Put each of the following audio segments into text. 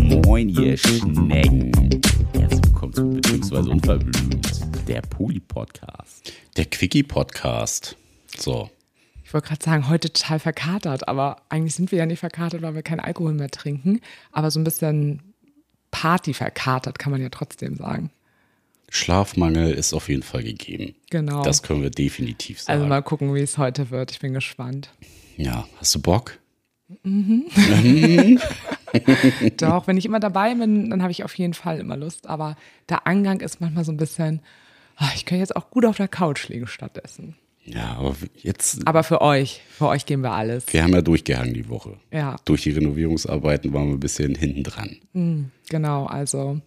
Moin, ihr Schnecken. Herzlich willkommen zu Beziehungsweise Unverblümt, der Poli-Podcast. Der Quickie-Podcast. So. Ich wollte gerade sagen, heute total verkatert, aber eigentlich sind wir ja nicht verkatert, weil wir keinen Alkohol mehr trinken. Aber so ein bisschen Party verkatert kann man ja trotzdem sagen. Schlafmangel ist auf jeden Fall gegeben. Genau. Das können wir definitiv sagen. Also mal gucken, wie es heute wird. Ich bin gespannt. Ja, hast du Bock? Doch, wenn ich immer dabei bin, dann habe ich auf jeden Fall immer Lust. Aber der Angang ist manchmal so ein bisschen, ah, ich könnte jetzt auch gut auf der Couch liegen stattdessen. Ja, aber jetzt, Aber für euch, für euch geben wir alles. wir haben ja durchgehangen die Woche. Ja, Durch die Renovierungsarbeiten waren wir ein bisschen hinten dran. genau. Also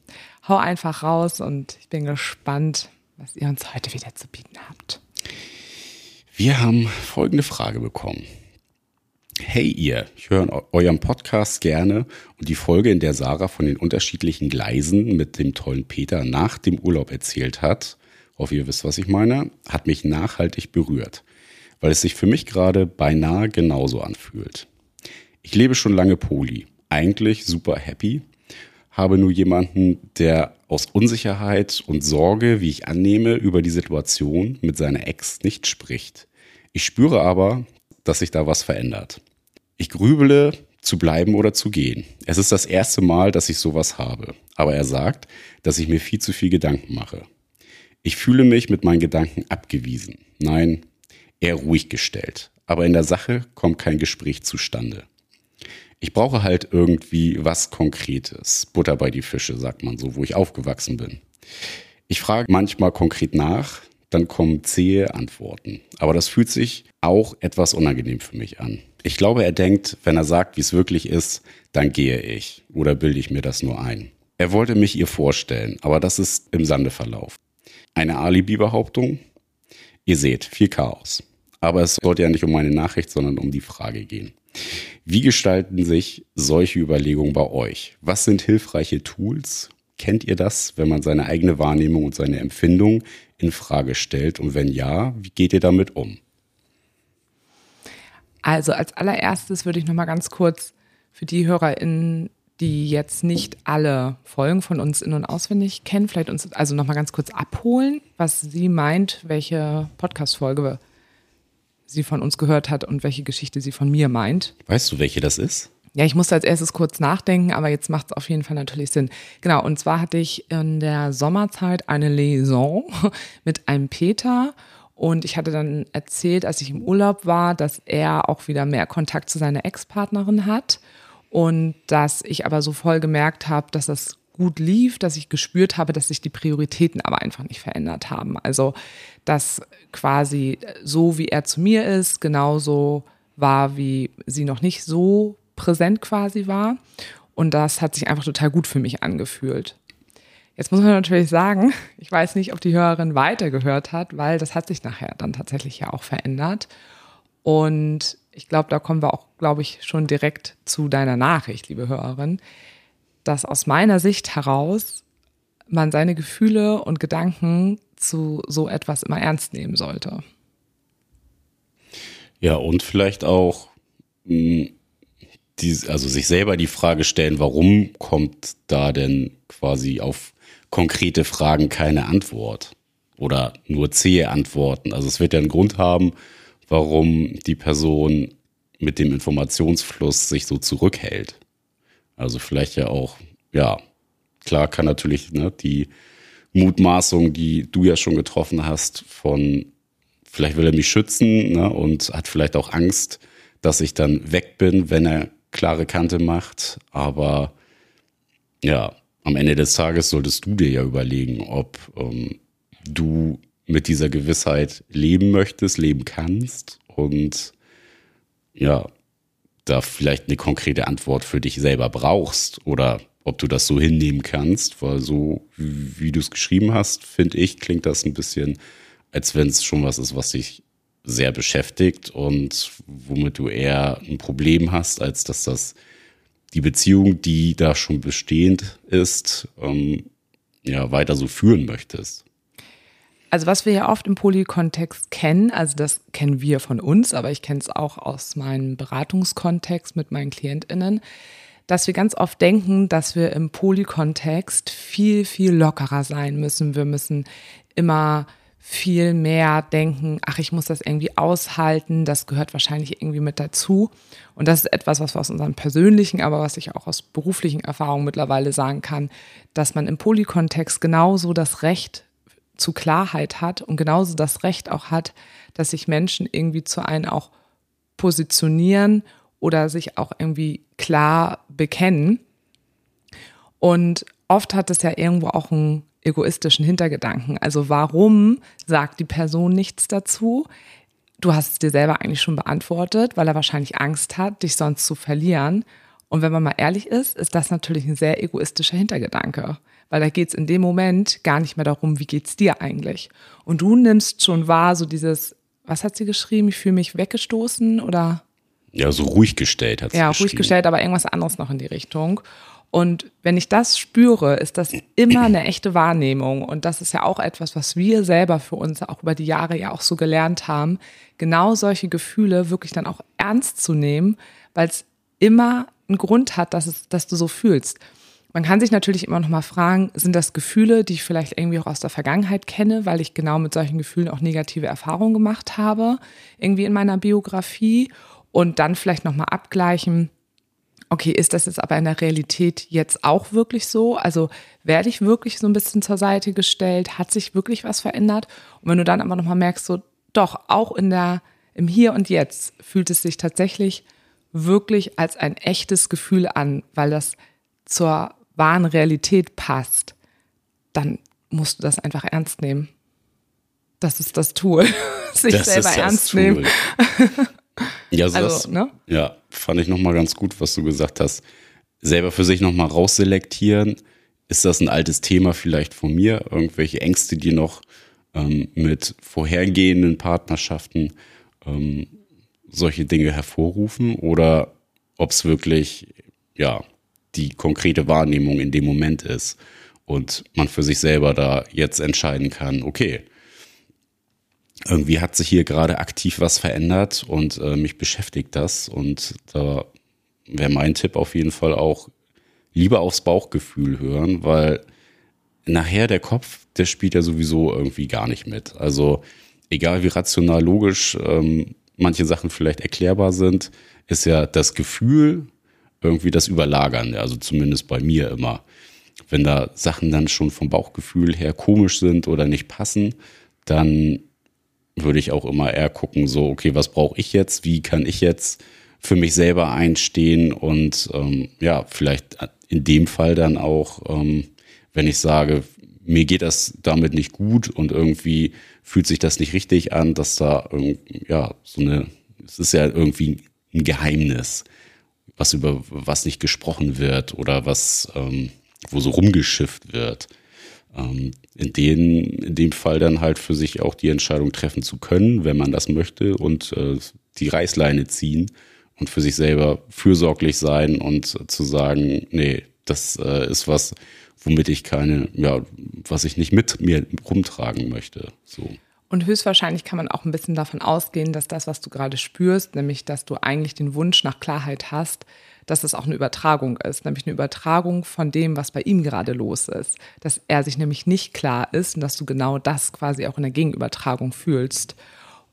hau einfach raus und ich bin gespannt, was ihr uns heute wieder zu bieten habt. Wir haben folgende Frage bekommen. Hey ihr, ich höre eu- euren Podcast gerne und die Folge, in der Sarah von den unterschiedlichen Gleisen mit dem tollen Peter nach dem Urlaub erzählt hat, hoffe ihr wisst, was ich meine, hat mich nachhaltig berührt, weil es sich für mich gerade beinahe genauso anfühlt. Ich lebe schon lange Poli, eigentlich super happy, habe nur jemanden, der aus Unsicherheit und Sorge, wie ich annehme, über die Situation mit seiner Ex nicht spricht. Ich spüre aber, dass sich da was verändert. Ich grübele, zu bleiben oder zu gehen. Es ist das erste Mal, dass ich sowas habe. Aber er sagt, dass ich mir viel zu viel Gedanken mache. Ich fühle mich mit meinen Gedanken abgewiesen. Nein, eher ruhig gestellt. Aber in der Sache kommt kein Gespräch zustande. Ich brauche halt irgendwie was Konkretes. Butter bei die Fische, sagt man so, wo ich aufgewachsen bin. Ich frage manchmal konkret nach, dann kommen zähe Antworten. Aber das fühlt sich auch etwas unangenehm für mich an. Ich glaube, er denkt, wenn er sagt, wie es wirklich ist, dann gehe ich. Oder bilde ich mir das nur ein. Er wollte mich ihr vorstellen, aber das ist im Sande verlaufen. Eine Alibi-Behauptung? Ihr seht, viel Chaos. Aber es sollte ja nicht um meine Nachricht, sondern um die Frage gehen. Wie gestalten sich solche Überlegungen bei euch? Was sind hilfreiche Tools? Kennt ihr das, wenn man seine eigene Wahrnehmung und seine Empfindung in Frage stellt? Und wenn ja, wie geht ihr damit um? Also als allererstes würde ich noch mal ganz kurz für die HörerInnen, die jetzt nicht alle Folgen von uns in- und auswendig kennen, vielleicht uns also noch mal ganz kurz abholen, was sie meint, welche Podcast-Folge sie von uns gehört hat und welche Geschichte sie von mir meint. Weißt du, welche das ist? Ja, ich musste als erstes kurz nachdenken, aber jetzt macht es auf jeden Fall natürlich Sinn. Genau, und zwar hatte ich in der Sommerzeit eine Liaison mit einem Peter und ich hatte dann erzählt, als ich im Urlaub war, dass er auch wieder mehr Kontakt zu seiner Ex-Partnerin hat und dass ich aber so voll gemerkt habe, dass das gut lief, dass ich gespürt habe, dass sich die Prioritäten aber einfach nicht verändert haben. Also, dass quasi so wie er zu mir ist, genauso war, wie sie noch nicht so präsent quasi war. Und das hat sich einfach total gut für mich angefühlt. Jetzt muss man natürlich sagen, ich weiß nicht, ob die Hörerin weitergehört hat, weil das hat sich nachher dann tatsächlich ja auch verändert. Und ich glaube, da kommen wir auch, glaube ich, schon direkt zu deiner Nachricht, liebe Hörerin, dass aus meiner Sicht heraus man seine Gefühle und Gedanken zu so etwas immer ernst nehmen sollte. Ja, und vielleicht auch mh, die, also sich selber die Frage stellen, warum kommt da denn quasi auf konkrete Fragen keine Antwort? Oder nur zähe Antworten. Also es wird ja einen Grund haben, warum die Person mit dem Informationsfluss sich so zurückhält. Also vielleicht ja auch, ja, klar kann natürlich ne, die Mutmaßung, die du ja schon getroffen hast, von vielleicht will er mich schützen ne, und hat vielleicht auch Angst, dass ich dann weg bin, wenn er klare Kante macht. Aber ja, am Ende des Tages solltest du dir ja überlegen, ob ähm, du mit dieser Gewissheit leben möchtest, leben kannst und ja, da vielleicht eine konkrete Antwort für dich selber brauchst oder ob du das so hinnehmen kannst, weil so wie, wie du es geschrieben hast, finde ich, klingt das ein bisschen, als wenn es schon was ist, was dich sehr beschäftigt und womit du eher ein Problem hast, als dass das die Beziehung, die da schon bestehend ist, ähm, ja, weiter so führen möchtest. Also was wir ja oft im Polykontext kennen, also das kennen wir von uns, aber ich kenne es auch aus meinem Beratungskontext mit meinen KlientInnen, dass wir ganz oft denken, dass wir im Polykontext viel, viel lockerer sein müssen. Wir müssen immer viel mehr denken, ach, ich muss das irgendwie aushalten, das gehört wahrscheinlich irgendwie mit dazu. Und das ist etwas, was wir aus unseren persönlichen, aber was ich auch aus beruflichen Erfahrungen mittlerweile sagen kann, dass man im Polykontext genauso das Recht zu Klarheit hat und genauso das Recht auch hat, dass sich Menschen irgendwie zu einem auch positionieren oder sich auch irgendwie klar bekennen. Und oft hat es ja irgendwo auch einen egoistischen Hintergedanken. Also warum sagt die Person nichts dazu? Du hast es dir selber eigentlich schon beantwortet, weil er wahrscheinlich Angst hat, dich sonst zu verlieren. Und wenn man mal ehrlich ist, ist das natürlich ein sehr egoistischer Hintergedanke. Weil da geht es in dem Moment gar nicht mehr darum, wie geht's dir eigentlich. Und du nimmst schon wahr, so dieses, was hat sie geschrieben? Ich fühle mich weggestoßen oder? Ja, so ruhig gestellt hat sie Ja, ruhig gestellt, aber irgendwas anderes noch in die Richtung. Und wenn ich das spüre, ist das immer eine echte Wahrnehmung. Und das ist ja auch etwas, was wir selber für uns auch über die Jahre ja auch so gelernt haben, genau solche Gefühle wirklich dann auch ernst zu nehmen, weil es immer einen Grund hat, dass, es, dass du so fühlst. Man kann sich natürlich immer noch mal fragen, sind das Gefühle, die ich vielleicht irgendwie auch aus der Vergangenheit kenne, weil ich genau mit solchen Gefühlen auch negative Erfahrungen gemacht habe, irgendwie in meiner Biografie und dann vielleicht noch mal abgleichen, okay, ist das jetzt aber in der Realität jetzt auch wirklich so? Also werde ich wirklich so ein bisschen zur Seite gestellt? Hat sich wirklich was verändert? Und wenn du dann aber nochmal merkst, so doch, auch in der, im Hier und Jetzt fühlt es sich tatsächlich wirklich als ein echtes Gefühl an, weil das zur wahren Realität passt, dann musst du das einfach ernst nehmen. Das ist das Tool. Sich Das selber ernst Tool. nehmen. Ja, so Also, das, ne? ja, fand ich nochmal ganz gut, was du gesagt hast. Selber für sich nochmal rausselektieren. Ist das ein altes Thema vielleicht von mir? Irgendwelche Ängste, die noch ähm, mit vorhergehenden Partnerschaften ähm, solche Dinge hervorrufen? Oder ob es wirklich, ja, die konkrete Wahrnehmung in dem Moment ist und man für sich selber da jetzt entscheiden kann, okay, irgendwie hat sich hier gerade aktiv was verändert und äh, mich beschäftigt das. Und da wäre mein Tipp auf jeden Fall auch lieber aufs Bauchgefühl hören, weil nachher der Kopf, der spielt ja sowieso irgendwie gar nicht mit. Also egal wie rational logisch ähm, manche Sachen vielleicht erklärbar sind, ist ja das Gefühl irgendwie das Überlagernde. Also zumindest bei mir immer. Wenn da Sachen dann schon vom Bauchgefühl her komisch sind oder nicht passen, dann würde ich auch immer eher gucken, so, okay, was brauche ich jetzt? Wie kann ich jetzt für mich selber einstehen? Und ähm, ja, vielleicht in dem Fall dann auch, ähm, wenn ich sage, mir geht das damit nicht gut und irgendwie fühlt sich das nicht richtig an, dass da ja, so eine, es ist ja irgendwie ein Geheimnis, was über was nicht gesprochen wird oder was, ähm, wo so rumgeschifft wird ähm, in, den, in dem Fall dann halt für sich auch die Entscheidung treffen zu können, wenn man das möchte und äh, die Reißleine ziehen und für sich selber fürsorglich sein und zu sagen, nee, das äh, ist was, womit ich keine, ja, was ich nicht mit mir rumtragen möchte. So. Und höchstwahrscheinlich kann man auch ein bisschen davon ausgehen, dass das, was du gerade spürst, nämlich dass du eigentlich den Wunsch nach Klarheit hast, dass es auch eine Übertragung ist, nämlich eine Übertragung von dem, was bei ihm gerade los ist. Dass er sich nämlich nicht klar ist und dass du genau das quasi auch in der Gegenübertragung fühlst.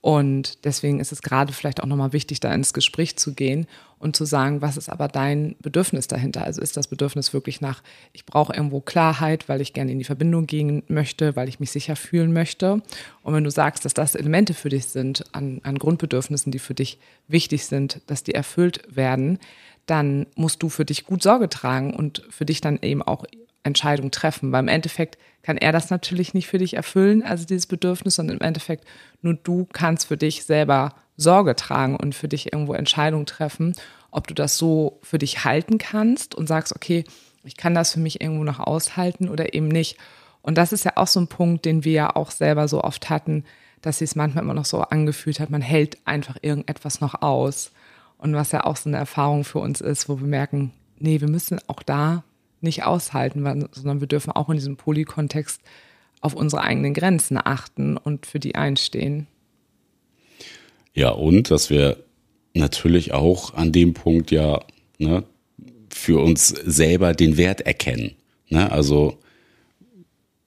Und deswegen ist es gerade vielleicht auch nochmal wichtig, da ins Gespräch zu gehen und zu sagen, was ist aber dein Bedürfnis dahinter? Also ist das Bedürfnis wirklich nach, ich brauche irgendwo Klarheit, weil ich gerne in die Verbindung gehen möchte, weil ich mich sicher fühlen möchte. Und wenn du sagst, dass das Elemente für dich sind, an, an Grundbedürfnissen, die für dich wichtig sind, dass die erfüllt werden, dann musst du für dich gut Sorge tragen und für dich dann eben auch Entscheidungen treffen. Weil im Endeffekt kann er das natürlich nicht für dich erfüllen, also dieses Bedürfnis, sondern im Endeffekt nur du kannst für dich selber Sorge tragen und für dich irgendwo Entscheidungen treffen, ob du das so für dich halten kannst und sagst, okay, ich kann das für mich irgendwo noch aushalten oder eben nicht. Und das ist ja auch so ein Punkt, den wir ja auch selber so oft hatten, dass sie es manchmal immer noch so angefühlt hat, man hält einfach irgendetwas noch aus. Und was ja auch so eine Erfahrung für uns ist, wo wir merken, nee, wir müssen auch da nicht aushalten, sondern wir dürfen auch in diesem Polykontext auf unsere eigenen Grenzen achten und für die einstehen. Ja, und dass wir natürlich auch an dem Punkt ja ne, für uns selber den Wert erkennen. Ne? Also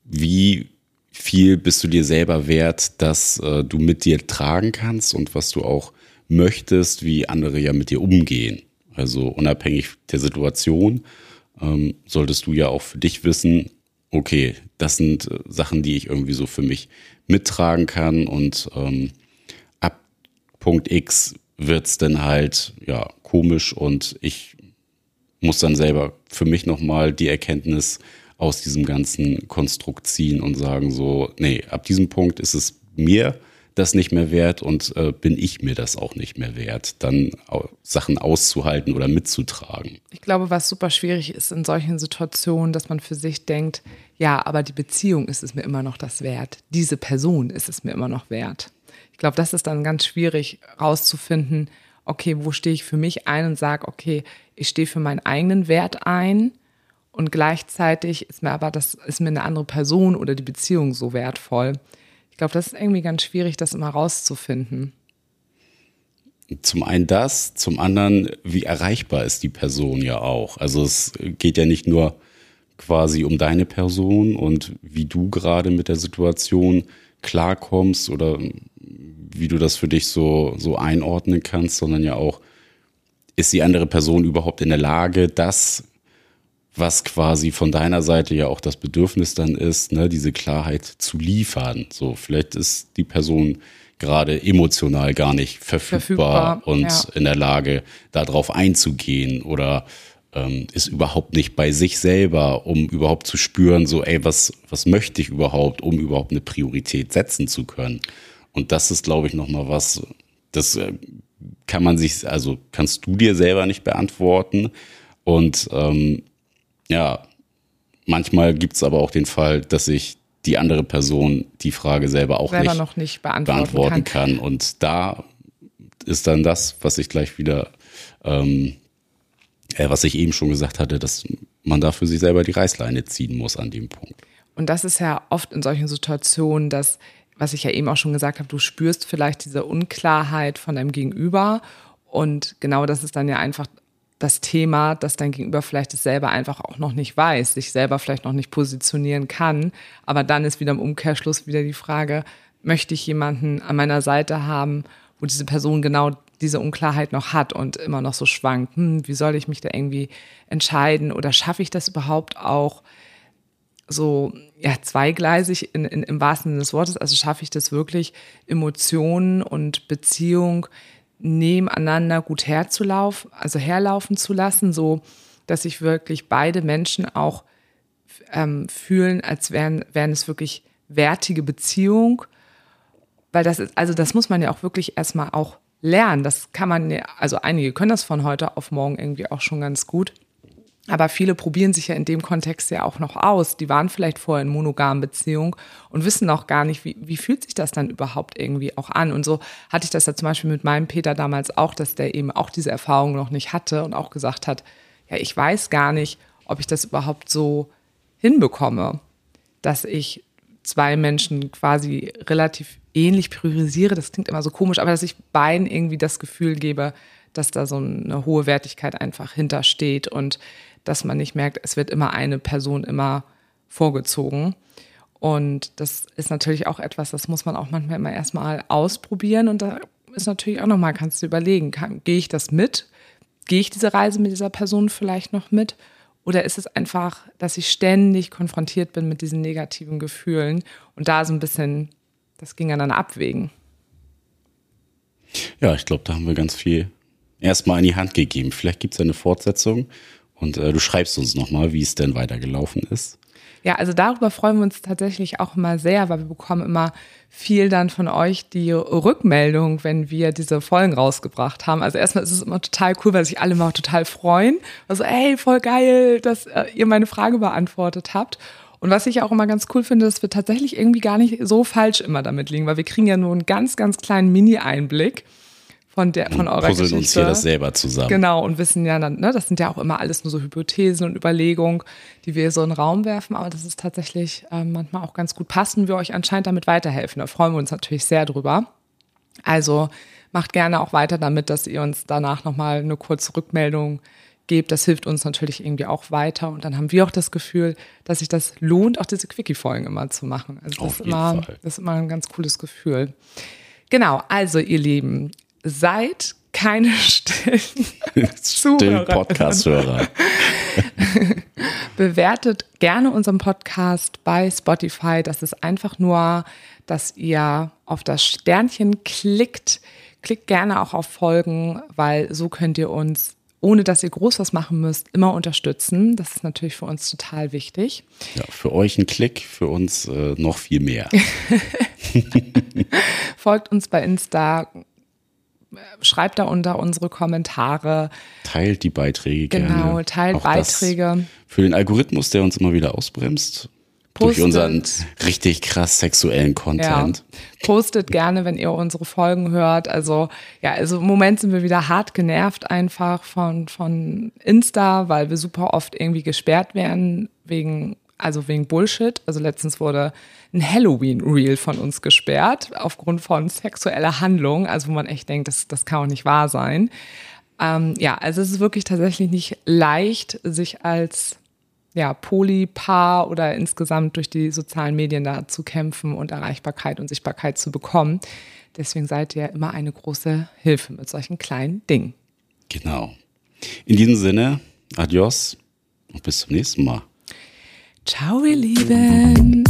wie viel bist du dir selber wert, dass äh, du mit dir tragen kannst und was du auch möchtest, wie andere ja mit dir umgehen. Also unabhängig der Situation ähm, solltest du ja auch für dich wissen, okay, das sind äh, Sachen, die ich irgendwie so für mich mittragen kann und ähm, ab Punkt X wird's dann halt ja komisch und ich muss dann selber für mich nochmal die Erkenntnis aus diesem ganzen Konstrukt ziehen und sagen so, nee, ab diesem Punkt ist es mir das nicht mehr wert und äh, bin ich mir das auch nicht mehr wert, dann Sachen auszuhalten oder mitzutragen. Ich glaube, was super schwierig ist in solchen Situationen, dass man für sich denkt, ja, aber die Beziehung ist es mir immer noch das wert. Diese Person ist es mir immer noch wert. Ich glaube, das ist dann ganz schwierig rauszufinden, okay, wo stehe ich für mich ein und sage, okay, ich stehe für meinen eigenen Wert ein und gleichzeitig ist mir aber das ist mir eine andere Person oder die Beziehung so wertvoll. Glaube, das ist irgendwie ganz schwierig, das immer rauszufinden. Zum einen das, zum anderen, wie erreichbar ist die Person ja auch. Also es geht ja nicht nur quasi um deine Person und wie du gerade mit der Situation klarkommst oder wie du das für dich so, so einordnen kannst, sondern ja auch, ist die andere Person überhaupt in der Lage, das, was quasi von deiner Seite ja auch das Bedürfnis dann ist, ne, diese Klarheit zu liefern. So, vielleicht ist die Person gerade emotional gar nicht verfügbar, verfügbar und ja. in der Lage, darauf einzugehen oder ähm, ist überhaupt nicht bei sich selber, um überhaupt zu spüren, so, ey, was, was möchte ich überhaupt, um überhaupt eine Priorität setzen zu können. Und das ist, glaube ich, nochmal was, das äh, kann man sich, also kannst du dir selber nicht beantworten. Und ähm, ja, manchmal gibt es aber auch den Fall, dass ich die andere Person die Frage selber auch selber nicht, noch nicht beantworten, beantworten kann. kann. Und da ist dann das, was ich gleich wieder, ähm, äh, was ich eben schon gesagt hatte, dass man da für sich selber die Reißleine ziehen muss an dem Punkt. Und das ist ja oft in solchen Situationen, dass was ich ja eben auch schon gesagt habe, du spürst vielleicht diese Unklarheit von deinem Gegenüber. Und genau das ist dann ja einfach das Thema, dass dein Gegenüber vielleicht es selber einfach auch noch nicht weiß, sich selber vielleicht noch nicht positionieren kann. Aber dann ist wieder im Umkehrschluss wieder die Frage, möchte ich jemanden an meiner Seite haben, wo diese Person genau diese Unklarheit noch hat und immer noch so schwankt, hm, wie soll ich mich da irgendwie entscheiden oder schaffe ich das überhaupt auch, so ja, zweigleisig in, in, im wahrsten Sinne des Wortes. Also schaffe ich das wirklich, Emotionen und Beziehung nebeneinander gut herzulaufen, also herlaufen zu lassen, so dass sich wirklich beide Menschen auch ähm, fühlen, als wären, wären es wirklich wertige Beziehung. Weil das ist, also das muss man ja auch wirklich erstmal auch lernen. Das kann man ja, also einige können das von heute auf morgen irgendwie auch schon ganz gut. Aber viele probieren sich ja in dem Kontext ja auch noch aus. Die waren vielleicht vorher in monogamen Beziehungen und wissen noch gar nicht, wie, wie fühlt sich das dann überhaupt irgendwie auch an. Und so hatte ich das ja zum Beispiel mit meinem Peter damals auch, dass der eben auch diese Erfahrung noch nicht hatte und auch gesagt hat, ja, ich weiß gar nicht, ob ich das überhaupt so hinbekomme, dass ich zwei Menschen quasi relativ ähnlich priorisiere. Das klingt immer so komisch, aber dass ich beiden irgendwie das Gefühl gebe, dass da so eine hohe Wertigkeit einfach hintersteht und dass man nicht merkt, es wird immer eine Person immer vorgezogen. Und das ist natürlich auch etwas, das muss man auch manchmal immer erstmal ausprobieren. Und da ist natürlich auch nochmal, kannst du überlegen, kann, gehe ich das mit? Gehe ich diese Reise mit dieser Person vielleicht noch mit? Oder ist es einfach, dass ich ständig konfrontiert bin mit diesen negativen Gefühlen und da so ein bisschen das dann abwägen? Ja, ich glaube, da haben wir ganz viel erstmal in die Hand gegeben. Vielleicht gibt es eine Fortsetzung und äh, du schreibst uns nochmal, wie es denn weitergelaufen ist. Ja, also darüber freuen wir uns tatsächlich auch immer sehr, weil wir bekommen immer viel dann von euch die Rückmeldung, wenn wir diese Folgen rausgebracht haben. Also erstmal ist es immer total cool, weil sich alle immer total freuen. Also, ey, voll geil, dass äh, ihr meine Frage beantwortet habt. Und was ich auch immer ganz cool finde, dass wir tatsächlich irgendwie gar nicht so falsch immer damit liegen, weil wir kriegen ja nur einen ganz, ganz kleinen Mini-Einblick von der von eurer Puzzeln Geschichte. uns hier das selber zusammen. Genau, und wissen ja dann, ne, das sind ja auch immer alles nur so Hypothesen und Überlegungen, die wir so in den Raum werfen, aber das ist tatsächlich äh, manchmal auch ganz gut passen, wir euch anscheinend damit weiterhelfen. Da freuen wir uns natürlich sehr drüber. Also macht gerne auch weiter damit, dass ihr uns danach nochmal eine kurze Rückmeldung gebt. Das hilft uns natürlich irgendwie auch weiter. Und dann haben wir auch das Gefühl, dass sich das lohnt, auch diese Quickie-Folgen immer zu machen. Also das, Auf ist jeden immer, Fall. das ist immer ein ganz cooles Gefühl. Genau, also ihr Lieben, seid keine stillen. Podcast-Hörer. Bewertet gerne unseren Podcast bei Spotify. Das ist einfach nur, dass ihr auf das Sternchen klickt. Klickt gerne auch auf Folgen, weil so könnt ihr uns, ohne dass ihr groß was machen müsst, immer unterstützen. Das ist natürlich für uns total wichtig. Ja, für euch ein Klick, für uns äh, noch viel mehr. Folgt uns bei Insta, schreibt da unter unsere Kommentare. Teilt die Beiträge gerne. Genau, teilt Auch Beiträge. Für den Algorithmus, der uns immer wieder ausbremst. Durch Postet. unseren richtig krass sexuellen Ja. Content. Postet gerne, wenn ihr unsere Folgen hört. Also, ja, also im Moment sind wir wieder hart genervt einfach von, von Insta, weil wir super oft irgendwie gesperrt werden wegen, also wegen Bullshit. Also letztens wurde ein Halloween-Reel von uns gesperrt aufgrund von sexueller Handlung. Also wo man echt denkt, das, das kann auch nicht wahr sein. Ähm, ja, also es ist wirklich tatsächlich nicht leicht, sich als ja, Polypaar oder insgesamt durch die sozialen Medien da zu kämpfen und Erreichbarkeit und Sichtbarkeit zu bekommen. Deswegen seid ihr immer eine große Hilfe mit solchen kleinen Dingen. Genau. In diesem Sinne, adios und bis zum nächsten Mal. Ciao, ihr Lieben.